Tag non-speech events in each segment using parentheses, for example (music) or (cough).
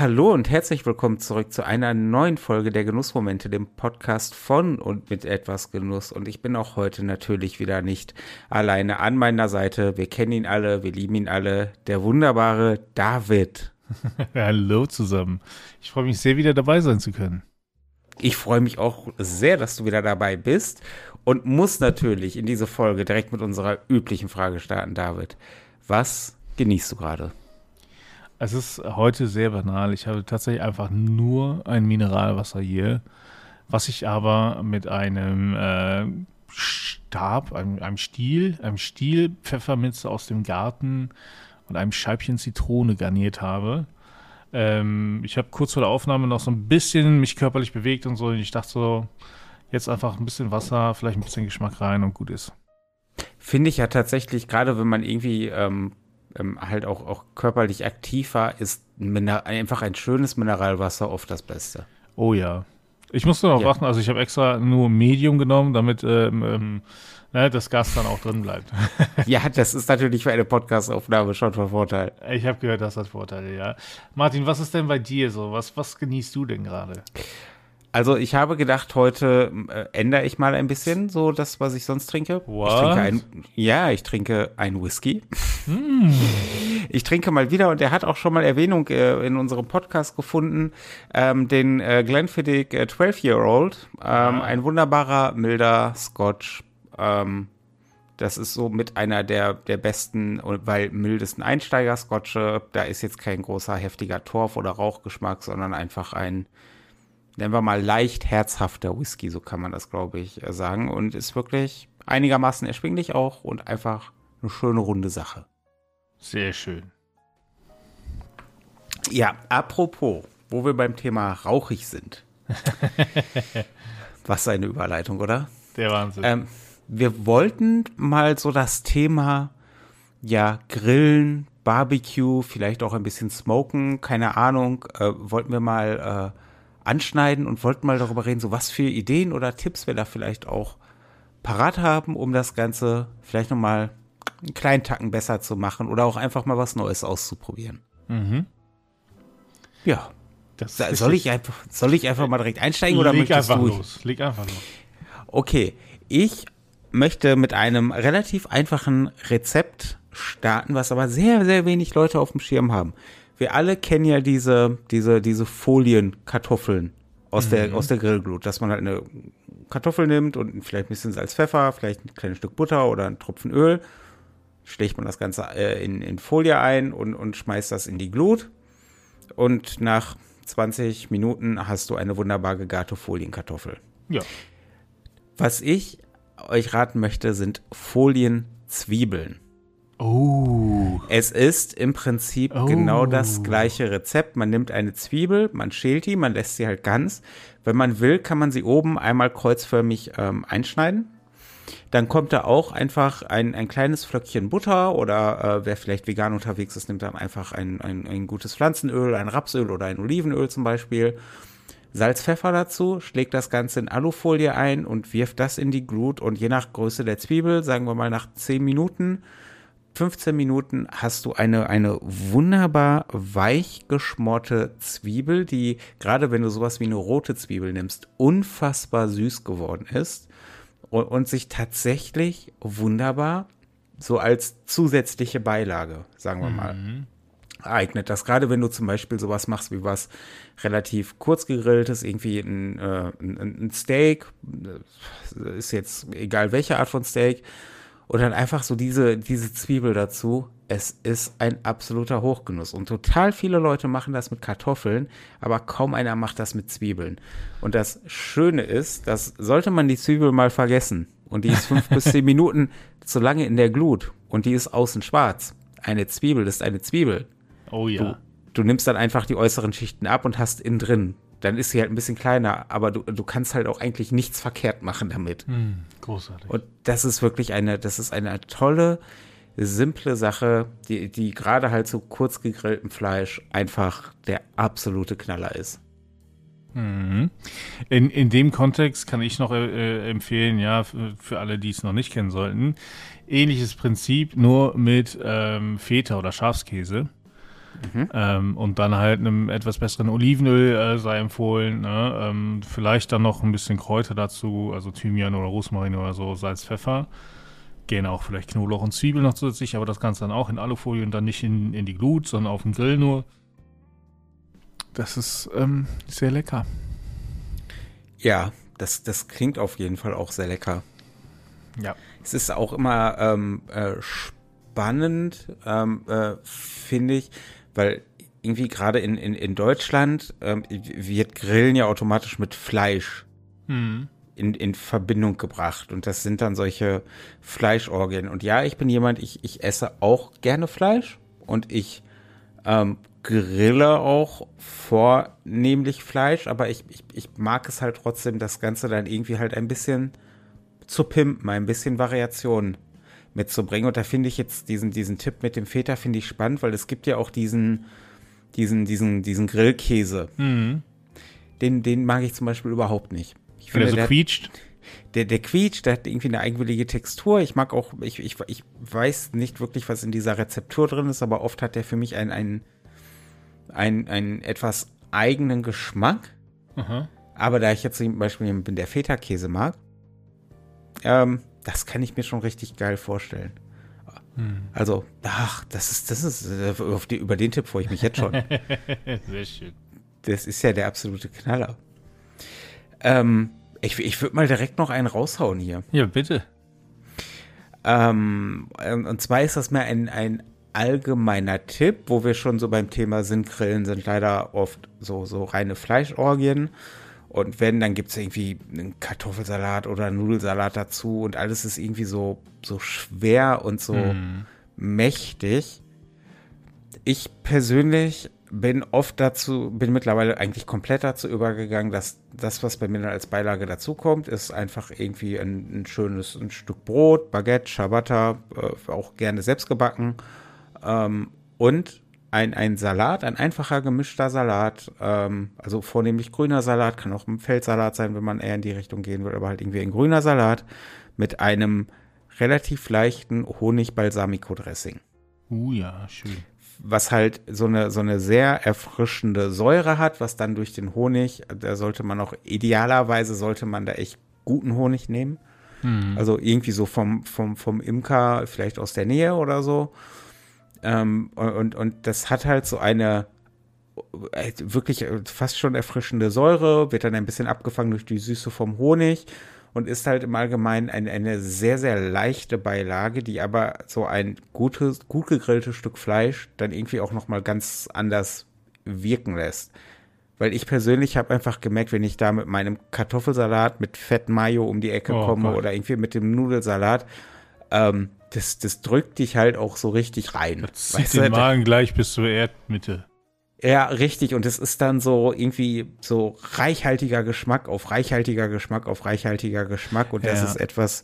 Hallo und herzlich willkommen zurück zu einer neuen Folge der Genussmomente, dem Podcast von und mit etwas Genuss. Und ich bin auch heute natürlich wieder nicht alleine an meiner Seite. Wir kennen ihn alle, wir lieben ihn alle. Der wunderbare David. (laughs) Hallo zusammen. Ich freue mich sehr, wieder dabei sein zu können. Ich freue mich auch sehr, dass du wieder dabei bist und muss natürlich in diese Folge direkt mit unserer üblichen Frage starten, David. Was genießt du gerade? Es ist heute sehr banal. Ich habe tatsächlich einfach nur ein Mineralwasser hier, was ich aber mit einem äh, Stab, einem, einem Stiel, einem Stiel Pfefferminze aus dem Garten und einem Scheibchen Zitrone garniert habe. Ähm, ich habe kurz vor der Aufnahme noch so ein bisschen mich körperlich bewegt und so. Und ich dachte so, jetzt einfach ein bisschen Wasser, vielleicht ein bisschen Geschmack rein und gut ist. Finde ich ja tatsächlich, gerade wenn man irgendwie ähm, ähm, halt auch, auch körperlich aktiv war, ist einfach ein schönes Mineralwasser oft das Beste. Oh ja. Ich musste noch ja. warten, also ich habe extra nur Medium genommen, damit ähm, ähm, ne, das Gas dann auch drin bleibt. (laughs) ja, das ist natürlich für eine Podcastaufnahme schon von Vorteil. Ich habe gehört, das hat Vorteile, ja. Martin, was ist denn bei dir so? Was, was genießt du denn gerade? Also ich habe gedacht, heute äh, ändere ich mal ein bisschen so das, was ich sonst trinke. What? Ich trinke ein, ja, ich trinke ein Whisky. Mm. Ich trinke mal wieder und er hat auch schon mal Erwähnung äh, in unserem Podcast gefunden, ähm, den äh, Glenfiddich äh, 12-Year-Old. Ähm, ah. Ein wunderbarer, milder Scotch. Ähm, das ist so mit einer der, der besten, weil mildesten Einsteiger-Scotche. Da ist jetzt kein großer, heftiger Torf- oder Rauchgeschmack, sondern einfach ein nennen wir mal leicht herzhafter Whisky, so kann man das, glaube ich, äh, sagen. Und ist wirklich einigermaßen erschwinglich auch und einfach eine schöne runde Sache. Sehr schön. Ja, apropos, wo wir beim Thema rauchig sind. (laughs) Was eine Überleitung, oder? Der Wahnsinn. Ähm, wir wollten mal so das Thema, ja, Grillen, Barbecue, vielleicht auch ein bisschen Smoken, keine Ahnung, äh, wollten wir mal äh, anschneiden und wollten mal darüber reden, so was für Ideen oder Tipps wir da vielleicht auch parat haben, um das Ganze vielleicht nochmal einen kleinen Tacken besser zu machen oder auch einfach mal was Neues auszuprobieren. Mhm. Ja. Das soll, ich einfach, soll ich einfach mal direkt einsteigen oder Leg möchtest einfach du? los. Leg einfach los. Okay, ich möchte mit einem relativ einfachen Rezept starten, was aber sehr, sehr wenig Leute auf dem Schirm haben wir alle kennen ja diese, diese, diese Folienkartoffeln aus mhm. der, aus der Grillglut, dass man halt eine Kartoffel nimmt und vielleicht ein bisschen Salz, Pfeffer, vielleicht ein kleines Stück Butter oder ein Tropfen Öl. Schlägt man das Ganze äh, in, in Folie ein und, und schmeißt das in die Glut. Und nach 20 Minuten hast du eine wunderbar gegarte Folienkartoffel. Ja. Was ich euch raten möchte, sind Folienzwiebeln. Oh. Es ist im Prinzip oh. genau das gleiche Rezept. Man nimmt eine Zwiebel, man schält die, man lässt sie halt ganz. Wenn man will, kann man sie oben einmal kreuzförmig ähm, einschneiden. Dann kommt da auch einfach ein, ein kleines Flöckchen Butter oder äh, wer vielleicht vegan unterwegs ist, nimmt dann einfach ein, ein, ein gutes Pflanzenöl, ein Rapsöl oder ein Olivenöl zum Beispiel. Salz, Pfeffer dazu, schlägt das Ganze in Alufolie ein und wirft das in die Glut und je nach Größe der Zwiebel, sagen wir mal nach 10 Minuten, 15 Minuten hast du eine, eine wunderbar weich geschmorte Zwiebel, die, gerade wenn du sowas wie eine rote Zwiebel nimmst, unfassbar süß geworden ist und, und sich tatsächlich wunderbar so als zusätzliche Beilage, sagen wir mal, mhm. eignet. Das gerade wenn du zum Beispiel sowas machst wie was relativ kurz gegrilltes, irgendwie ein, äh, ein, ein Steak, ist jetzt egal welche Art von Steak, und dann einfach so diese, diese Zwiebel dazu. Es ist ein absoluter Hochgenuss. Und total viele Leute machen das mit Kartoffeln, aber kaum einer macht das mit Zwiebeln. Und das Schöne ist, dass sollte man die Zwiebel mal vergessen und die ist fünf bis zehn (laughs) Minuten zu lange in der Glut und die ist außen schwarz. Eine Zwiebel ist eine Zwiebel. Oh ja. Du, du nimmst dann einfach die äußeren Schichten ab und hast innen drin dann ist sie halt ein bisschen kleiner, aber du, du kannst halt auch eigentlich nichts verkehrt machen damit. Mm, großartig. Und das ist wirklich eine, das ist eine tolle, simple Sache, die, die gerade halt so kurz gegrilltem Fleisch einfach der absolute Knaller ist. Mhm. In, in dem Kontext kann ich noch äh, empfehlen, ja, für, für alle, die es noch nicht kennen sollten, ähnliches Prinzip, nur mit ähm, Feta oder Schafskäse. Mhm. Ähm, und dann halt einem etwas besseren Olivenöl äh, sei empfohlen. Ne? Ähm, vielleicht dann noch ein bisschen Kräuter dazu, also Thymian oder Rosmarin oder so, Salz, Pfeffer. Gehen auch vielleicht Knoblauch und Zwiebeln noch zusätzlich, aber das Ganze dann auch in Alufolie und dann nicht in, in die Glut, sondern auf dem Grill nur. Das ist ähm, sehr lecker. Ja, das, das klingt auf jeden Fall auch sehr lecker. Ja. Es ist auch immer ähm, äh, spannend, ähm, äh, finde ich, weil irgendwie gerade in, in, in Deutschland ähm, wird Grillen ja automatisch mit Fleisch hm. in, in Verbindung gebracht. Und das sind dann solche Fleischorgien. Und ja, ich bin jemand, ich, ich esse auch gerne Fleisch und ich ähm, grille auch vornehmlich Fleisch, aber ich, ich, ich mag es halt trotzdem, das Ganze dann irgendwie halt ein bisschen zu pimpen, ein bisschen Variation mitzubringen. Und da finde ich jetzt diesen, diesen Tipp mit dem Feta finde ich spannend, weil es gibt ja auch diesen, diesen, diesen, diesen Grillkäse. Mhm. Den, den mag ich zum Beispiel überhaupt nicht. Ich finde, der so der, quietscht. Der, der quietscht, der hat irgendwie eine eigenwillige Textur. Ich mag auch, ich, ich, ich weiß nicht wirklich, was in dieser Rezeptur drin ist, aber oft hat der für mich einen, einen, einen, einen etwas eigenen Geschmack. Aha. Aber da ich jetzt zum Beispiel jemand bin, der Feta-Käse mag, ähm, das kann ich mir schon richtig geil vorstellen. Hm. Also, ach, das ist, das ist, äh, die, über den Tipp freue ich mich jetzt schon. (laughs) Sehr schön. Das ist ja der absolute Knaller. Ähm, ich ich würde mal direkt noch einen raushauen hier. Ja, bitte. Ähm, und zwar ist das mehr ein, ein allgemeiner Tipp, wo wir schon so beim Thema sind. Grillen sind leider oft so, so reine Fleischorgien. Und wenn, dann gibt es irgendwie einen Kartoffelsalat oder einen Nudelsalat dazu und alles ist irgendwie so, so schwer und so mm. mächtig. Ich persönlich bin oft dazu, bin mittlerweile eigentlich komplett dazu übergegangen, dass das, was bei mir dann als Beilage dazukommt, ist einfach irgendwie ein, ein schönes ein Stück Brot, Baguette, Ciabatta, äh, auch gerne selbst gebacken ähm, und ein, ein Salat, ein einfacher gemischter Salat, ähm, also vornehmlich grüner Salat, kann auch ein Feldsalat sein, wenn man eher in die Richtung gehen will, aber halt irgendwie ein grüner Salat mit einem relativ leichten Honig-Balsamico-Dressing. Uh ja, schön. Was halt so eine, so eine sehr erfrischende Säure hat, was dann durch den Honig, da sollte man auch, idealerweise sollte man da echt guten Honig nehmen. Hm. Also irgendwie so vom, vom, vom Imker, vielleicht aus der Nähe oder so. Ähm, und, und das hat halt so eine äh, wirklich fast schon erfrischende Säure, wird dann ein bisschen abgefangen durch die Süße vom Honig und ist halt im Allgemeinen eine, eine sehr, sehr leichte Beilage, die aber so ein gutes, gut gegrilltes Stück Fleisch dann irgendwie auch nochmal ganz anders wirken lässt. Weil ich persönlich habe einfach gemerkt, wenn ich da mit meinem Kartoffelsalat mit Fett Mayo um die Ecke oh, komme Gott. oder irgendwie mit dem Nudelsalat, ähm, das, das drückt dich halt auch so richtig rein. Das zieht den Magen gleich bis zur Erdmitte. Ja, richtig. Und es ist dann so irgendwie so reichhaltiger Geschmack auf reichhaltiger Geschmack auf reichhaltiger Geschmack. Und das ja. ist etwas,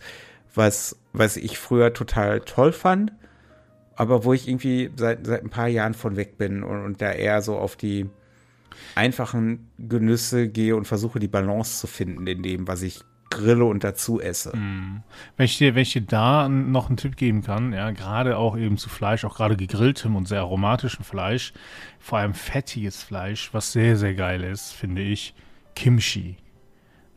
was, was ich früher total toll fand, aber wo ich irgendwie seit, seit ein paar Jahren von weg bin und, und da eher so auf die einfachen Genüsse gehe und versuche die Balance zu finden in dem, was ich grille und dazu esse. Hm. Wenn ich dir, wenn ich dir da noch einen Tipp geben kann, ja, gerade auch eben zu Fleisch, auch gerade gegrilltem und sehr aromatischem Fleisch, vor allem fettiges Fleisch, was sehr, sehr geil ist, finde ich, Kimchi.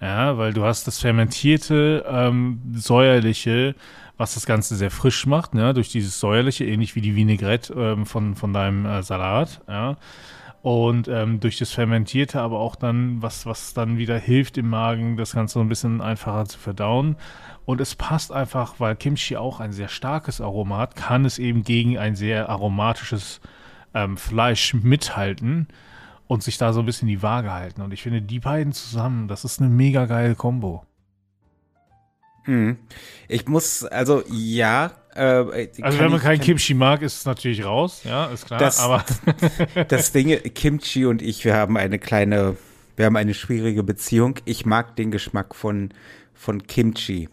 Ja, weil du hast das fermentierte, ähm, säuerliche, was das Ganze sehr frisch macht, ne, durch dieses säuerliche, ähnlich wie die Vinaigrette ähm, von, von deinem äh, Salat, ja. Und ähm, durch das Fermentierte aber auch dann, was, was dann wieder hilft im Magen, das Ganze so ein bisschen einfacher zu verdauen. Und es passt einfach, weil Kimchi auch ein sehr starkes Aroma hat, kann es eben gegen ein sehr aromatisches ähm, Fleisch mithalten und sich da so ein bisschen die Waage halten. Und ich finde, die beiden zusammen, das ist eine mega geile Kombo. Hm. Ich muss, also ja. Äh, also wenn man kein Kimchi mag, ist es natürlich raus, ja, ist klar. Das, aber (laughs) das Ding, Kimchi und ich, wir haben eine kleine, wir haben eine schwierige Beziehung. Ich mag den Geschmack von, von Kimchi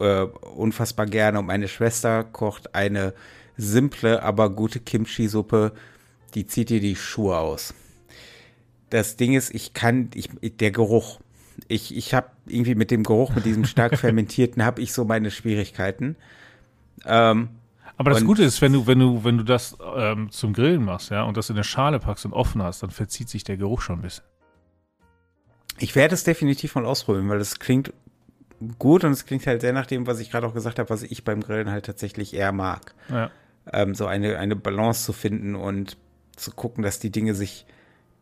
äh, unfassbar gerne. Und meine Schwester kocht eine simple, aber gute Kimchi-Suppe, die zieht dir die Schuhe aus. Das Ding ist, ich kann, ich, der Geruch, ich, ich habe irgendwie mit dem Geruch, mit diesem stark (laughs) fermentierten, habe ich so meine Schwierigkeiten. Ähm, Aber das Gute ist, wenn du, wenn du, wenn du das ähm, zum Grillen machst, ja, und das in eine Schale packst und offen hast, dann verzieht sich der Geruch schon ein bisschen. Ich werde es definitiv mal ausprobieren, weil es klingt gut und es klingt halt sehr nach dem, was ich gerade auch gesagt habe, was ich beim Grillen halt tatsächlich eher mag. Ja. Ähm, so eine, eine Balance zu finden und zu gucken, dass die Dinge sich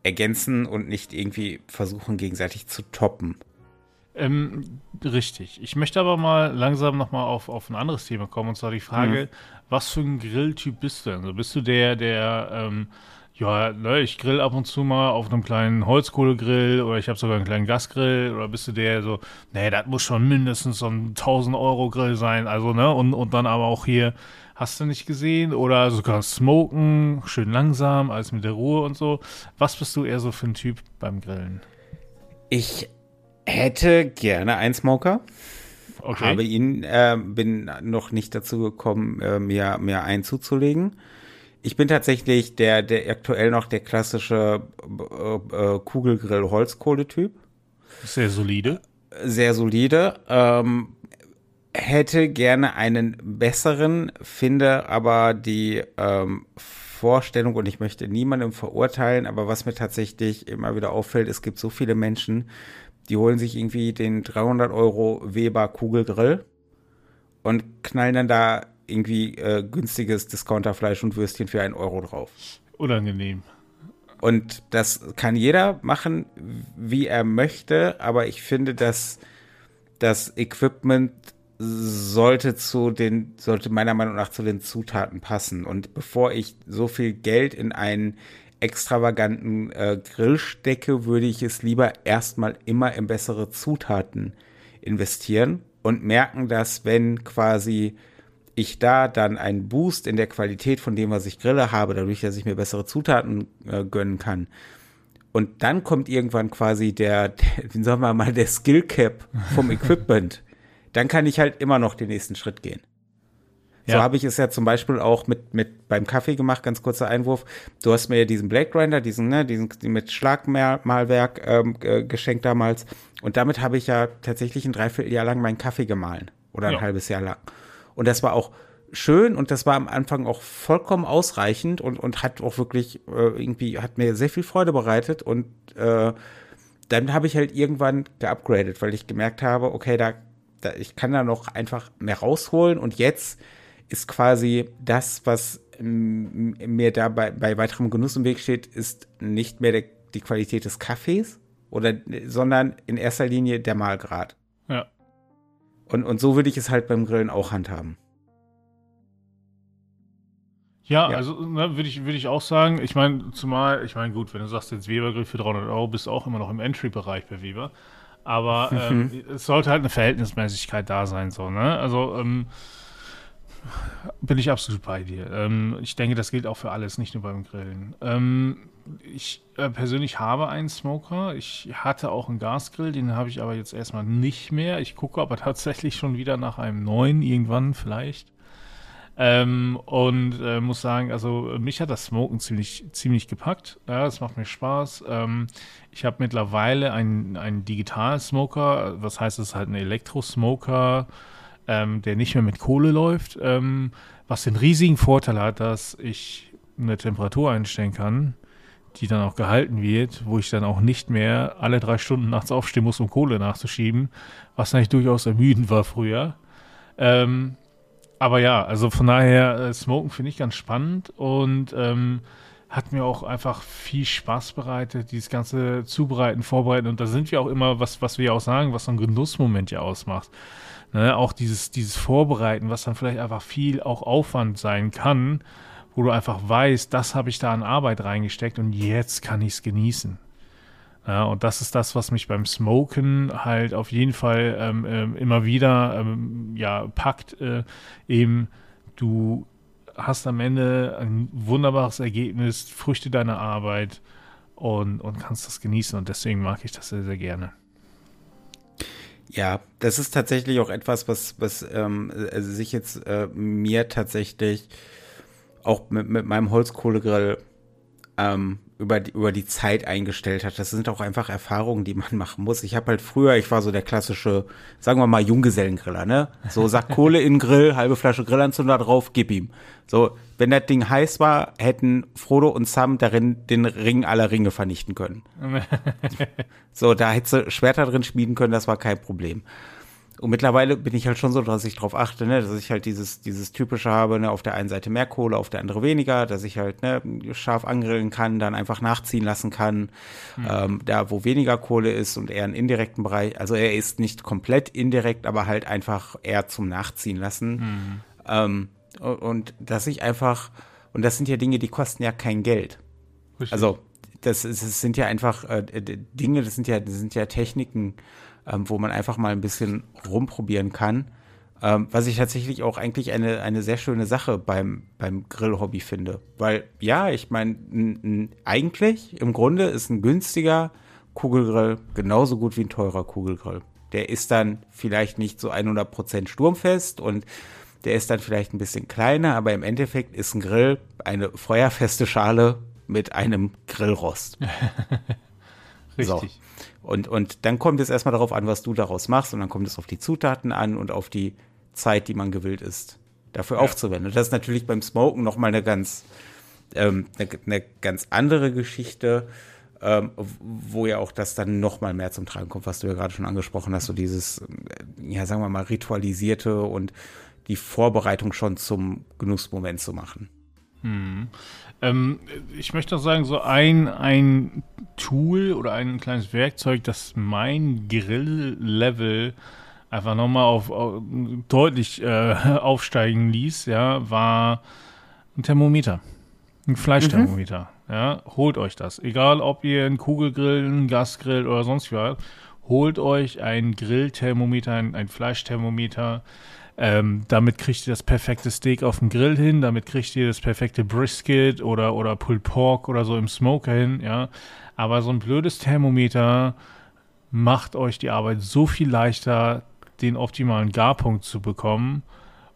ergänzen und nicht irgendwie versuchen, gegenseitig zu toppen. Ähm, richtig. Ich möchte aber mal langsam nochmal auf, auf ein anderes Thema kommen, und zwar die Frage, mhm. was für ein Grilltyp bist du denn? Also bist du der, der, ähm, ja, ne, ich grill ab und zu mal auf einem kleinen Holzkohlegrill oder ich habe sogar einen kleinen Gasgrill oder bist du der so, nee, das muss schon mindestens so ein 1000 Euro Grill sein, also, ne, und, und dann aber auch hier, hast du nicht gesehen oder sogar smoken, schön langsam, alles mit der Ruhe und so. Was bist du eher so für ein Typ beim Grillen? Ich hätte gerne einen Smoker. Okay. Habe ihn, äh, bin noch nicht dazu gekommen, äh, mir, mir einen zuzulegen. Ich bin tatsächlich der, der aktuell noch der klassische äh, äh, Kugelgrill-Holzkohle-Typ. Sehr solide. Sehr solide. Ähm, hätte gerne einen besseren, finde aber die ähm, Vorstellung, und ich möchte niemandem verurteilen, aber was mir tatsächlich immer wieder auffällt, es gibt so viele Menschen, die holen sich irgendwie den 300 Euro Weber Kugelgrill und knallen dann da irgendwie äh, günstiges Discounterfleisch und Würstchen für einen Euro drauf. Unangenehm. Und das kann jeder machen, wie er möchte, aber ich finde, dass das Equipment sollte zu den, sollte meiner Meinung nach zu den Zutaten passen. Und bevor ich so viel Geld in einen extravaganten äh, Grill stecke, würde ich es lieber erstmal immer in bessere Zutaten investieren und merken, dass wenn quasi ich da dann einen Boost in der Qualität von dem, was ich grille, habe, dadurch, dass ich mir bessere Zutaten äh, gönnen kann. Und dann kommt irgendwann quasi der, der (laughs) wie sagen wir mal, der Skill Cap vom (laughs) Equipment. dann kann ich halt immer noch den nächsten Schritt gehen. Ja. So habe ich es ja zum Beispiel auch mit, mit beim Kaffee gemacht, ganz kurzer Einwurf. Du hast mir ja diesen Blade Grinder, diesen, ne, diesen mit Schlagmalwerk ähm, äh, geschenkt damals. Und damit habe ich ja tatsächlich ein Dreivierteljahr lang meinen Kaffee gemahlen. Oder ein ja. halbes Jahr lang. Und das war auch schön und das war am Anfang auch vollkommen ausreichend und, und hat auch wirklich äh, irgendwie, hat mir sehr viel Freude bereitet und äh, dann habe ich halt irgendwann geupgradet, weil ich gemerkt habe, okay, da, da, ich kann da noch einfach mehr rausholen und jetzt ist quasi das, was mir da bei, bei weiterem Genuss im Weg steht, ist nicht mehr der, die Qualität des Kaffees oder, sondern in erster Linie der Mahlgrad. Ja. Und, und so würde ich es halt beim Grillen auch handhaben. Ja, ja. also ne, würde ich, würd ich auch sagen. Ich meine, zumal, ich meine, gut, wenn du sagst, jetzt Weber-Grill für 300 Euro, bist du auch immer noch im Entry-Bereich bei Weber. Aber (laughs) ähm, es sollte halt eine Verhältnismäßigkeit da sein, so, ne? Also, ähm, bin ich absolut bei dir. Ähm, ich denke, das gilt auch für alles, nicht nur beim Grillen. Ähm, ich äh, persönlich habe einen Smoker. Ich hatte auch einen Gasgrill, den habe ich aber jetzt erstmal nicht mehr. Ich gucke aber (laughs) tatsächlich schon wieder nach einem neuen, irgendwann vielleicht. Ähm, und äh, muss sagen, also mich hat das Smoken ziemlich, ziemlich gepackt. Ja, es macht mir Spaß. Ähm, ich habe mittlerweile einen, einen Digital-Smoker, was heißt es halt ein Elektro-Smoker, ähm, der nicht mehr mit Kohle läuft, ähm, was den riesigen Vorteil hat, dass ich eine Temperatur einstellen kann, die dann auch gehalten wird, wo ich dann auch nicht mehr alle drei Stunden nachts aufstehen muss, um Kohle nachzuschieben, was eigentlich durchaus ermüdend war früher. Ähm, aber ja, also von daher, äh, Smoken finde ich ganz spannend und ähm, hat mir auch einfach viel Spaß bereitet, dieses ganze Zubereiten, Vorbereiten und da sind wir auch immer, was, was wir auch sagen, was so ein Genussmoment ja ausmacht. Ne? Auch dieses, dieses Vorbereiten, was dann vielleicht einfach viel auch Aufwand sein kann, wo du einfach weißt, das habe ich da an Arbeit reingesteckt und jetzt kann ich es genießen. Ja, und das ist das, was mich beim Smoken halt auf jeden Fall ähm, ähm, immer wieder ähm, ja, packt. Äh, eben, du hast am Ende ein wunderbares Ergebnis, Früchte deiner Arbeit und, und kannst das genießen. Und deswegen mag ich das sehr, sehr gerne. Ja, das ist tatsächlich auch etwas, was, was ähm, also sich jetzt äh, mir tatsächlich auch mit, mit meinem Holzkohlegrill ähm, über, die, über die Zeit eingestellt hat. Das sind auch einfach Erfahrungen, die man (laughs) machen muss. Ich habe halt früher, ich war so der klassische, sagen wir mal, Junggesellengriller, ne? So Sack Kohle in den Grill, halbe Flasche Grillanzünder drauf, gib ihm. So, wenn das Ding heiß war, hätten Frodo und Sam darin den Ring aller Ringe vernichten können. (laughs) so, da hätte sie Schwerter drin schmieden können, das war kein Problem. Und mittlerweile bin ich halt schon so, dass ich darauf achte, ne, dass ich halt dieses, dieses typische habe, ne, auf der einen Seite mehr Kohle, auf der andere weniger, dass ich halt ne, scharf angrillen kann, dann einfach nachziehen lassen kann. Mhm. Ähm, da, wo weniger Kohle ist und eher einen indirekten Bereich, also er ist nicht komplett indirekt, aber halt einfach eher zum Nachziehen lassen. Mhm. Ähm, und, und dass ich einfach, und das sind ja Dinge, die kosten ja kein Geld. Richtig. Also, das, das sind ja einfach äh, Dinge, das sind ja, das sind ja Techniken, ähm, wo man einfach mal ein bisschen rumprobieren kann. Ähm, was ich tatsächlich auch eigentlich eine, eine sehr schöne Sache beim, beim Grillhobby finde. Weil, ja, ich meine, eigentlich im Grunde ist ein günstiger Kugelgrill genauso gut wie ein teurer Kugelgrill. Der ist dann vielleicht nicht so 100% sturmfest und der ist dann vielleicht ein bisschen kleiner, aber im Endeffekt ist ein Grill eine feuerfeste Schale mit einem Grillrost. (laughs) Richtig. So. Und, und dann kommt es erstmal darauf an, was du daraus machst und dann kommt es auf die Zutaten an und auf die Zeit, die man gewillt ist, dafür ja. aufzuwenden. Und das ist natürlich beim Smoken nochmal eine ganz, ähm, eine, eine, ganz andere Geschichte, ähm, wo ja auch das dann nochmal mehr zum Tragen kommt, was du ja gerade schon angesprochen hast, so dieses, äh, ja, sagen wir mal, ritualisierte und die Vorbereitung schon zum Genussmoment zu machen. Hm. Ähm, ich möchte auch sagen, so ein, ein Tool oder ein kleines Werkzeug, das mein Grill-Level einfach nochmal auf, auf, deutlich äh, (laughs) aufsteigen ließ, ja, war ein Thermometer. Ein Fleischthermometer. Mhm. Ja, holt euch das. Egal, ob ihr einen Kugelgrill, einen Gasgrill oder sonst was, holt euch ein Grillthermometer, ein, ein Fleischthermometer. Ähm, damit kriegt ihr das perfekte Steak auf dem Grill hin, damit kriegt ihr das perfekte Brisket oder, oder Pulled Pork oder so im Smoker hin, ja. Aber so ein blödes Thermometer macht euch die Arbeit so viel leichter, den optimalen Garpunkt zu bekommen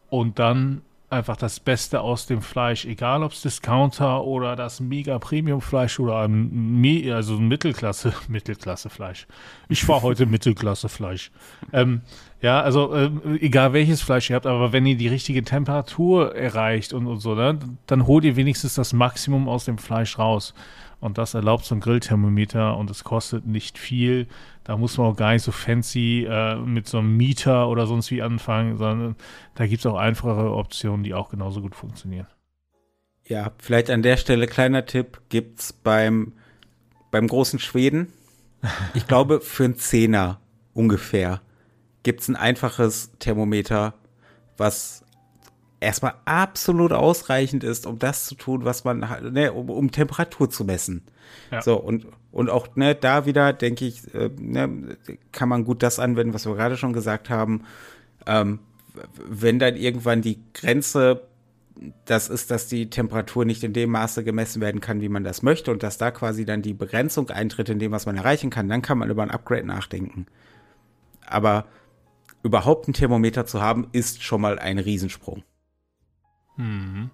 und dann einfach das Beste aus dem Fleisch, egal ob es Discounter oder das mega Premium Fleisch oder ein, also Mittelklasse (laughs) Mittelklasse Fleisch. Ich fahre heute (laughs) Mittelklasse Fleisch. Ähm, ja, also äh, egal welches Fleisch ihr habt, aber wenn ihr die richtige Temperatur erreicht und, und so, ne, dann holt ihr wenigstens das Maximum aus dem Fleisch raus. Und das erlaubt so ein Grillthermometer und es kostet nicht viel. Da muss man auch gar nicht so fancy äh, mit so einem Mieter oder sonst wie anfangen, sondern da gibt es auch einfache Optionen, die auch genauso gut funktionieren. Ja, vielleicht an der Stelle kleiner Tipp, gibt's beim, beim großen Schweden, (laughs) ich glaube für einen Zehner ungefähr, gibt's ein einfaches Thermometer, was erstmal absolut ausreichend ist, um das zu tun, was man, ne, um, um Temperatur zu messen. Ja. So, und, und auch ne, da wieder, denke ich, äh, ne, kann man gut das anwenden, was wir gerade schon gesagt haben. Ähm, wenn dann irgendwann die Grenze das ist, dass die Temperatur nicht in dem Maße gemessen werden kann, wie man das möchte und dass da quasi dann die Begrenzung eintritt in dem, was man erreichen kann, dann kann man über ein Upgrade nachdenken. Aber überhaupt ein Thermometer zu haben, ist schon mal ein Riesensprung. Mhm.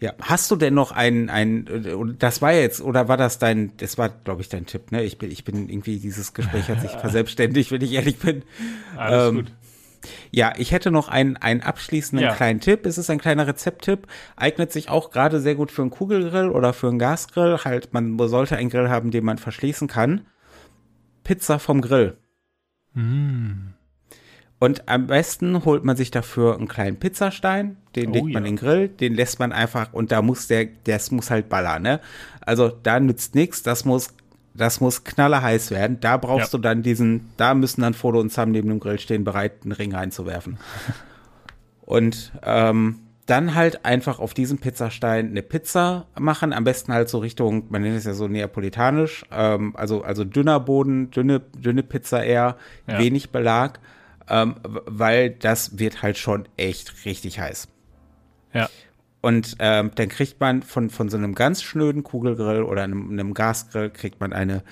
Ja, hast du denn noch einen, einen, das war jetzt, oder war das dein, das war, glaube ich, dein Tipp, ne? Ich bin, ich bin irgendwie, dieses Gespräch hat sich (laughs) verselbstständigt, wenn ich ehrlich bin. Alles ähm, gut. Ja, ich hätte noch einen, einen abschließenden ja. kleinen Tipp. Es ist ein kleiner Rezepttipp. Eignet sich auch gerade sehr gut für einen Kugelgrill oder für einen Gasgrill. Halt, man sollte einen Grill haben, den man verschließen kann. Pizza vom Grill. Mm. Und am besten holt man sich dafür einen kleinen Pizzastein, den oh, legt man ja. in den Grill, den lässt man einfach und da muss der, das muss halt ballern, ne? Also da nützt nichts, das muss, das muss knallerheiß werden. Da brauchst ja. du dann diesen, da müssen dann Foto und Sam neben dem Grill stehen, bereit, einen Ring reinzuwerfen. (laughs) und ähm, dann halt einfach auf diesem Pizzastein eine Pizza machen, am besten halt so Richtung, man nennt es ja so neapolitanisch, ähm, also, also dünner Boden, dünne, dünne Pizza eher, ja. wenig Belag ähm, weil das wird halt schon echt richtig heiß. Ja. Und ähm, dann kriegt man von, von so einem ganz schnöden Kugelgrill oder einem, einem Gasgrill kriegt man eine,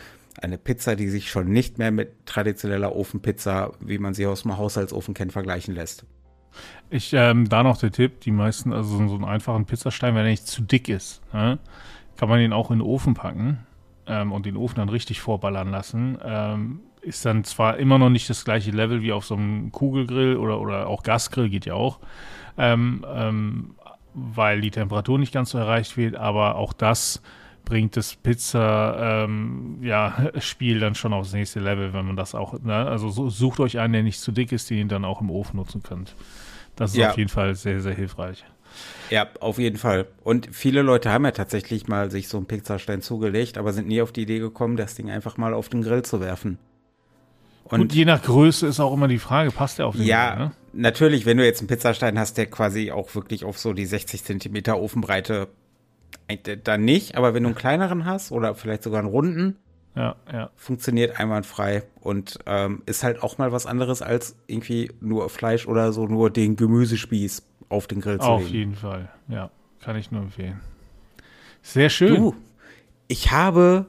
eine Pizza, die sich schon nicht mehr mit traditioneller Ofenpizza, wie man sie aus dem Haushaltsofen kennt, vergleichen lässt. Ich, ähm, da noch der Tipp, die meisten, also so, einen einfachen Pizzastein, wenn er nicht zu dick ist, ne? kann man den auch in den Ofen packen ähm, und den Ofen dann richtig vorballern lassen. Ähm, ist dann zwar immer noch nicht das gleiche Level wie auf so einem Kugelgrill oder, oder auch Gasgrill, geht ja auch, ähm, ähm, weil die Temperatur nicht ganz so erreicht wird, aber auch das bringt das Pizza-Spiel ähm, ja, (laughs) dann schon aufs nächste Level, wenn man das auch, ne? also so, sucht euch einen, der nicht zu dick ist, den ihr dann auch im Ofen nutzen könnt. Das ist ja. auf jeden Fall sehr, sehr hilfreich. Ja, auf jeden Fall. Und viele Leute haben ja tatsächlich mal sich so einen Pizzastein zugelegt, aber sind nie auf die Idee gekommen, das Ding einfach mal auf den Grill zu werfen. Und, Und je nach Größe ist auch immer die Frage, passt der auf den ja, Grill? Ja, ne? natürlich, wenn du jetzt einen Pizzastein hast, der quasi auch wirklich auf so die 60 Zentimeter Ofenbreite, äh, dann nicht, aber wenn du einen kleineren hast oder vielleicht sogar einen runden, ja, ja. funktioniert einwandfrei und ähm, ist halt auch mal was anderes als irgendwie nur Fleisch oder so nur den Gemüsespieß auf den Grill zu Auf legen. jeden Fall, ja. Kann ich nur empfehlen. Sehr schön. Du, ich habe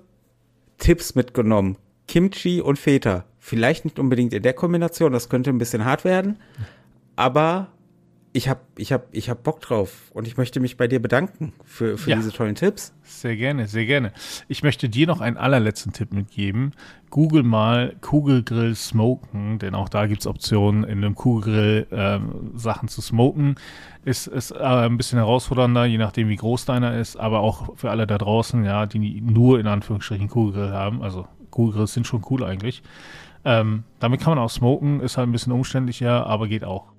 Tipps mitgenommen. Kimchi und Feta. Vielleicht nicht unbedingt in der Kombination, das könnte ein bisschen hart werden. Aber ich habe ich hab, ich hab Bock drauf und ich möchte mich bei dir bedanken für, für ja. diese tollen Tipps. Sehr gerne, sehr gerne. Ich möchte dir noch einen allerletzten Tipp mitgeben. Google mal Kugelgrill Smoken, denn auch da gibt es Optionen, in einem Kugelgrill äh, Sachen zu smoken. Ist, ist äh, ein bisschen herausfordernder, je nachdem, wie groß deiner ist, aber auch für alle da draußen, ja, die nur in Anführungsstrichen Kugelgrill haben. Also Kugelgrills sind schon cool eigentlich. Ähm, damit kann man auch smoken, ist halt ein bisschen umständlicher, aber geht auch.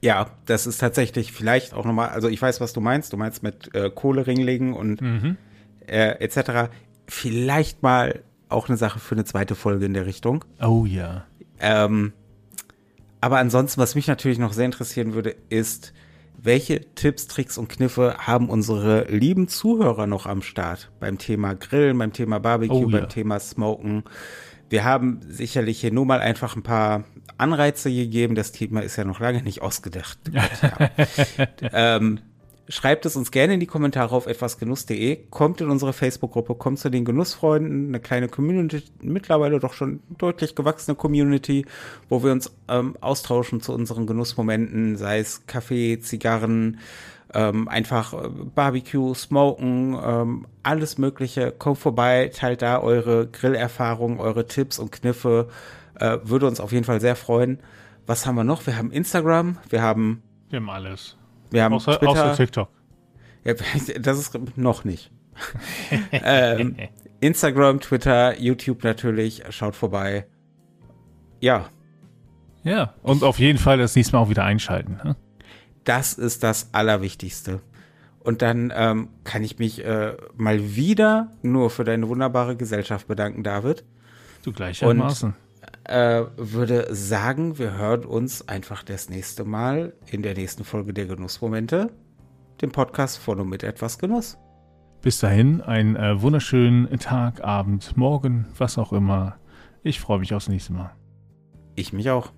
Ja, das ist tatsächlich vielleicht auch nochmal, also ich weiß, was du meinst. Du meinst mit äh, Kohleringlegen und mhm. äh, etc. Vielleicht mal auch eine Sache für eine zweite Folge in der Richtung. Oh ja. Ähm, aber ansonsten, was mich natürlich noch sehr interessieren würde, ist, welche Tipps, Tricks und Kniffe haben unsere lieben Zuhörer noch am Start beim Thema Grillen, beim Thema Barbecue, oh, ja. beim Thema Smoken? Wir haben sicherlich hier nur mal einfach ein paar Anreize gegeben. Das Thema ist ja noch lange nicht ausgedacht. ja. (laughs) ähm, schreibt es uns gerne in die Kommentare auf etwasgenuss.de. Kommt in unsere Facebook-Gruppe, kommt zu den Genussfreunden, eine kleine Community, mittlerweile doch schon deutlich gewachsene Community, wo wir uns ähm, austauschen zu unseren Genussmomenten, sei es Kaffee, Zigarren, ähm, einfach äh, Barbecue, Smoken, ähm, alles Mögliche. Kommt vorbei, teilt da eure Grillerfahrungen, eure Tipps und Kniffe. Äh, würde uns auf jeden Fall sehr freuen. Was haben wir noch? Wir haben Instagram, wir haben. Wir haben alles. Wir haben außer, Twitter. Außer TikTok. Ja, (laughs) das ist noch nicht. (laughs) ähm, Instagram, Twitter, YouTube natürlich. Schaut vorbei. Ja. Ja, und auf jeden Fall das nächste Mal auch wieder einschalten. Ne? Das ist das Allerwichtigste. Und dann ähm, kann ich mich äh, mal wieder nur für deine wunderbare Gesellschaft bedanken, David. Du gleichermaßen. Und äh, würde sagen, wir hören uns einfach das nächste Mal in der nächsten Folge der Genussmomente, dem Podcast von und mit etwas Genuss. Bis dahin, einen äh, wunderschönen Tag, Abend, Morgen, was auch immer. Ich freue mich aufs nächste Mal. Ich mich auch.